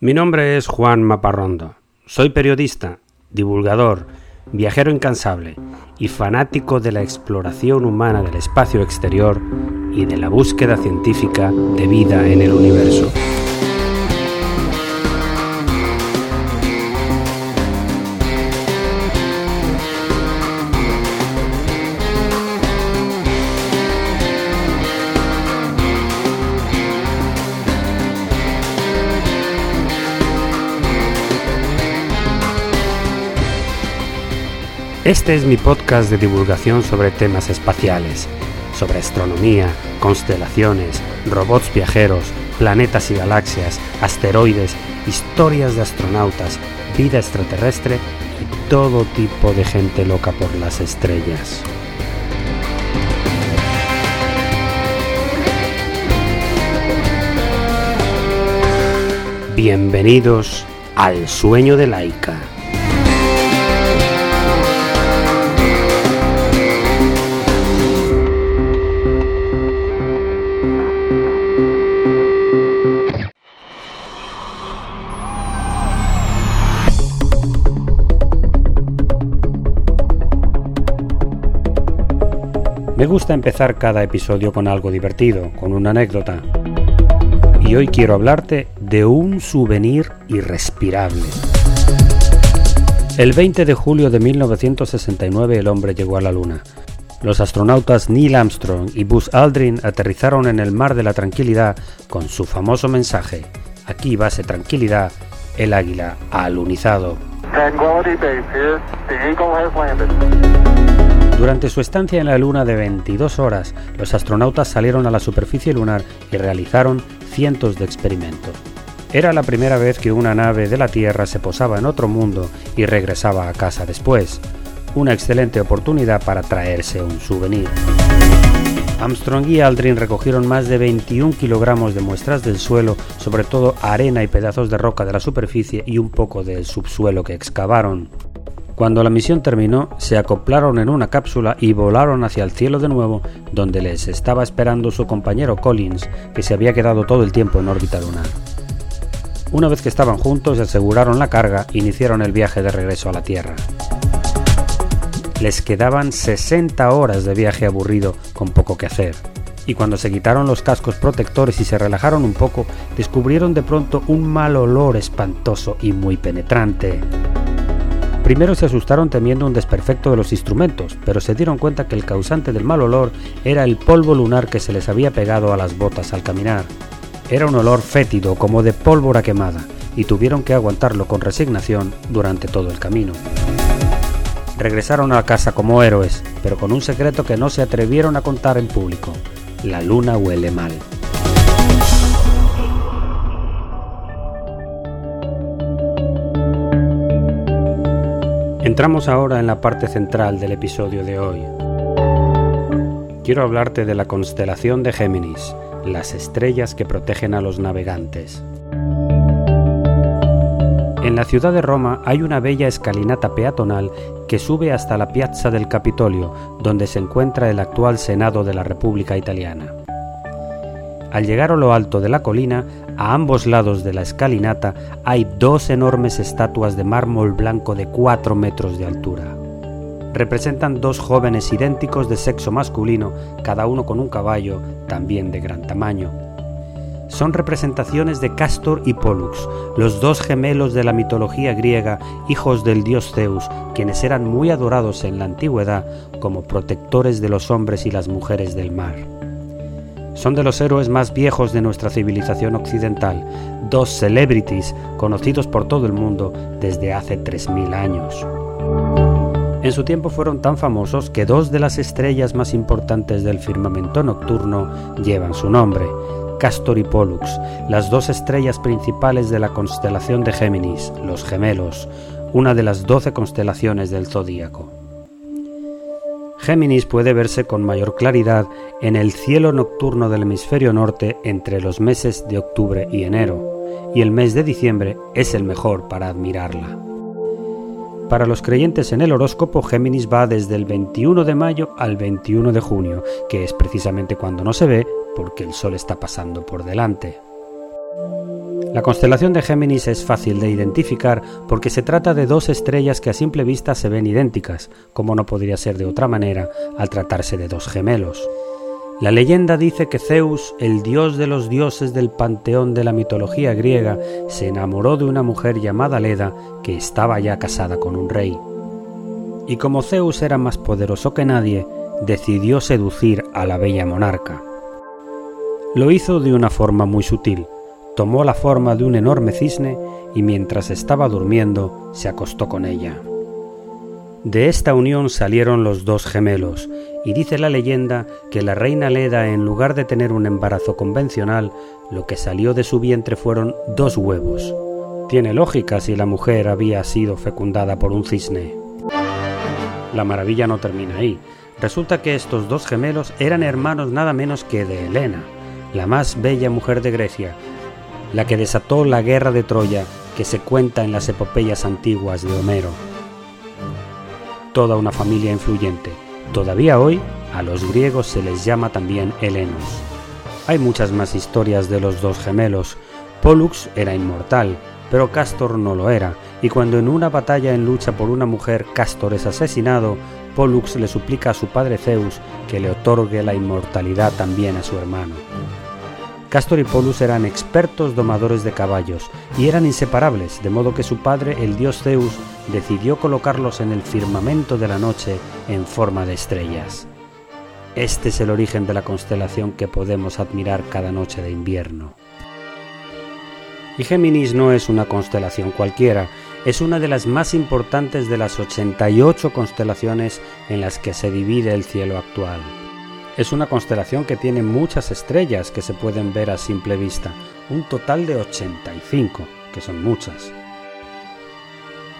Mi nombre es Juan Maparrondo. Soy periodista, divulgador, viajero incansable y fanático de la exploración humana del espacio exterior y de la búsqueda científica de vida en el universo. Este es mi podcast de divulgación sobre temas espaciales, sobre astronomía, constelaciones, robots viajeros, planetas y galaxias, asteroides, historias de astronautas, vida extraterrestre y todo tipo de gente loca por las estrellas. Bienvenidos al sueño de Laika. Me gusta empezar cada episodio con algo divertido, con una anécdota. Y hoy quiero hablarte de un souvenir irrespirable. El 20 de julio de 1969 el hombre llegó a la Luna. Los astronautas Neil Armstrong y Buzz Aldrin aterrizaron en el Mar de la Tranquilidad con su famoso mensaje, aquí base tranquilidad, el águila ha alunizado. Durante su estancia en la Luna de 22 horas, los astronautas salieron a la superficie lunar y realizaron cientos de experimentos. Era la primera vez que una nave de la Tierra se posaba en otro mundo y regresaba a casa después. Una excelente oportunidad para traerse un souvenir. Armstrong y Aldrin recogieron más de 21 kilogramos de muestras del suelo, sobre todo arena y pedazos de roca de la superficie y un poco del subsuelo que excavaron. Cuando la misión terminó, se acoplaron en una cápsula y volaron hacia el cielo de nuevo, donde les estaba esperando su compañero Collins, que se había quedado todo el tiempo en órbita lunar. Una vez que estaban juntos aseguraron la carga, iniciaron el viaje de regreso a la Tierra. Les quedaban 60 horas de viaje aburrido con poco que hacer. Y cuando se quitaron los cascos protectores y se relajaron un poco, descubrieron de pronto un mal olor espantoso y muy penetrante. Primero se asustaron temiendo un desperfecto de los instrumentos, pero se dieron cuenta que el causante del mal olor era el polvo lunar que se les había pegado a las botas al caminar. Era un olor fétido como de pólvora quemada, y tuvieron que aguantarlo con resignación durante todo el camino. Regresaron a casa como héroes, pero con un secreto que no se atrevieron a contar en público. La luna huele mal. Entramos ahora en la parte central del episodio de hoy. Quiero hablarte de la constelación de Géminis, las estrellas que protegen a los navegantes. En la ciudad de Roma hay una bella escalinata peatonal que sube hasta la piazza del Capitolio, donde se encuentra el actual Senado de la República Italiana. Al llegar a lo alto de la colina, a ambos lados de la escalinata hay dos enormes estatuas de mármol blanco de 4 metros de altura. Representan dos jóvenes idénticos de sexo masculino, cada uno con un caballo también de gran tamaño. Son representaciones de Castor y Pollux, los dos gemelos de la mitología griega, hijos del dios Zeus, quienes eran muy adorados en la antigüedad como protectores de los hombres y las mujeres del mar son de los héroes más viejos de nuestra civilización occidental, dos celebrities conocidos por todo el mundo desde hace 3.000 años. En su tiempo fueron tan famosos que dos de las estrellas más importantes del firmamento nocturno llevan su nombre, Castor y Pollux, las dos estrellas principales de la constelación de Géminis, los gemelos, una de las doce constelaciones del zodíaco. Géminis puede verse con mayor claridad en el cielo nocturno del hemisferio norte entre los meses de octubre y enero, y el mes de diciembre es el mejor para admirarla. Para los creyentes en el horóscopo, Géminis va desde el 21 de mayo al 21 de junio, que es precisamente cuando no se ve porque el Sol está pasando por delante. La constelación de Géminis es fácil de identificar porque se trata de dos estrellas que a simple vista se ven idénticas, como no podría ser de otra manera al tratarse de dos gemelos. La leyenda dice que Zeus, el dios de los dioses del panteón de la mitología griega, se enamoró de una mujer llamada Leda que estaba ya casada con un rey. Y como Zeus era más poderoso que nadie, decidió seducir a la bella monarca. Lo hizo de una forma muy sutil tomó la forma de un enorme cisne y mientras estaba durmiendo se acostó con ella. De esta unión salieron los dos gemelos, y dice la leyenda que la reina Leda, en lugar de tener un embarazo convencional, lo que salió de su vientre fueron dos huevos. Tiene lógica si la mujer había sido fecundada por un cisne. La maravilla no termina ahí. Resulta que estos dos gemelos eran hermanos nada menos que de Helena, la más bella mujer de Grecia, la que desató la guerra de Troya que se cuenta en las epopeyas antiguas de Homero. Toda una familia influyente. Todavía hoy a los griegos se les llama también helenos. Hay muchas más historias de los dos gemelos. Pollux era inmortal, pero Castor no lo era, y cuando en una batalla en lucha por una mujer Castor es asesinado, Pollux le suplica a su padre Zeus que le otorgue la inmortalidad también a su hermano. Castor y Polus eran expertos domadores de caballos y eran inseparables, de modo que su padre, el dios Zeus, decidió colocarlos en el firmamento de la noche en forma de estrellas. Este es el origen de la constelación que podemos admirar cada noche de invierno. Y Géminis no es una constelación cualquiera, es una de las más importantes de las 88 constelaciones en las que se divide el cielo actual. Es una constelación que tiene muchas estrellas que se pueden ver a simple vista, un total de 85, que son muchas.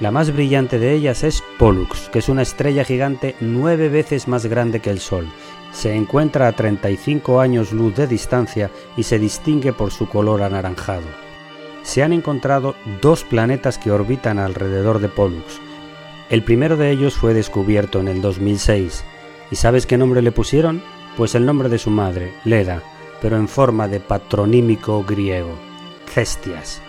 La más brillante de ellas es Pollux, que es una estrella gigante nueve veces más grande que el Sol. Se encuentra a 35 años luz de distancia y se distingue por su color anaranjado. Se han encontrado dos planetas que orbitan alrededor de Pollux. El primero de ellos fue descubierto en el 2006. ¿Y sabes qué nombre le pusieron? Pues el nombre de su madre, Leda, pero en forma de patronímico griego, Cestias.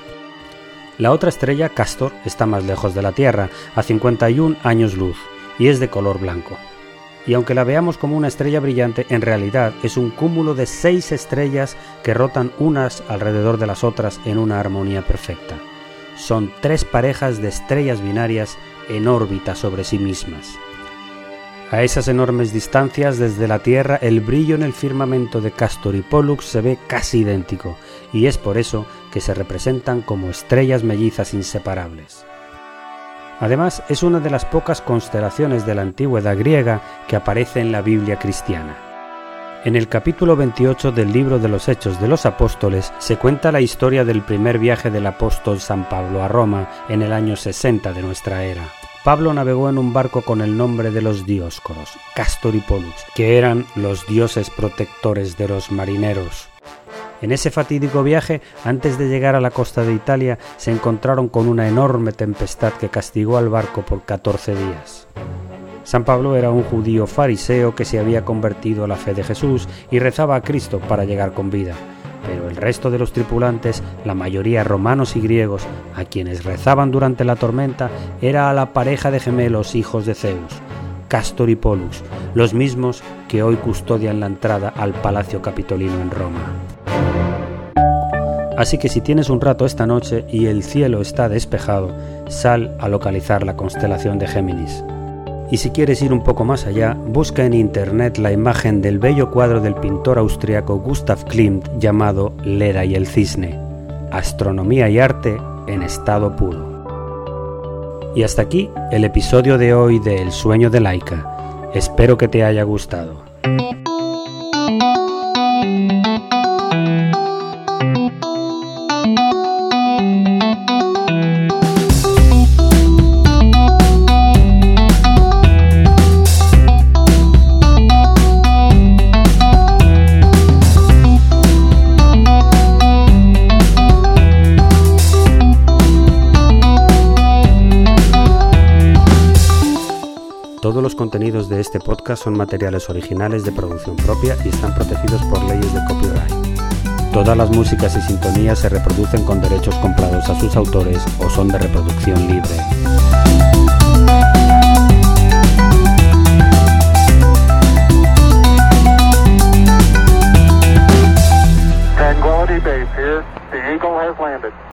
La otra estrella, Castor, está más lejos de la Tierra, a 51 años luz, y es de color blanco. Y aunque la veamos como una estrella brillante, en realidad es un cúmulo de seis estrellas que rotan unas alrededor de las otras en una armonía perfecta. Son tres parejas de estrellas binarias en órbita sobre sí mismas. A esas enormes distancias desde la Tierra el brillo en el firmamento de Castor y Pollux se ve casi idéntico, y es por eso que se representan como estrellas mellizas inseparables. Además, es una de las pocas constelaciones de la antigüedad griega que aparece en la Biblia cristiana. En el capítulo 28 del libro de los Hechos de los Apóstoles se cuenta la historia del primer viaje del apóstol San Pablo a Roma en el año 60 de nuestra era. Pablo navegó en un barco con el nombre de los Dioscoros, Castor y Pollux, que eran los dioses protectores de los marineros. En ese fatídico viaje, antes de llegar a la costa de Italia, se encontraron con una enorme tempestad que castigó al barco por 14 días. San Pablo era un judío fariseo que se había convertido a la fe de Jesús y rezaba a Cristo para llegar con vida pero el resto de los tripulantes, la mayoría romanos y griegos, a quienes rezaban durante la tormenta, era a la pareja de gemelos hijos de Zeus, Castor y Pollux, los mismos que hoy custodian la entrada al Palacio Capitolino en Roma. Así que si tienes un rato esta noche y el cielo está despejado, sal a localizar la constelación de Géminis. Y si quieres ir un poco más allá, busca en internet la imagen del bello cuadro del pintor austriaco Gustav Klimt llamado Leda y el cisne, astronomía y arte en estado puro. Y hasta aquí el episodio de hoy de El sueño de Laika. Espero que te haya gustado. Los contenidos de este podcast son materiales originales de producción propia y están protegidos por leyes de copyright. Todas las músicas y sintonías se reproducen con derechos comprados a sus autores o son de reproducción libre. Tranquility Base here. The Eagle has landed.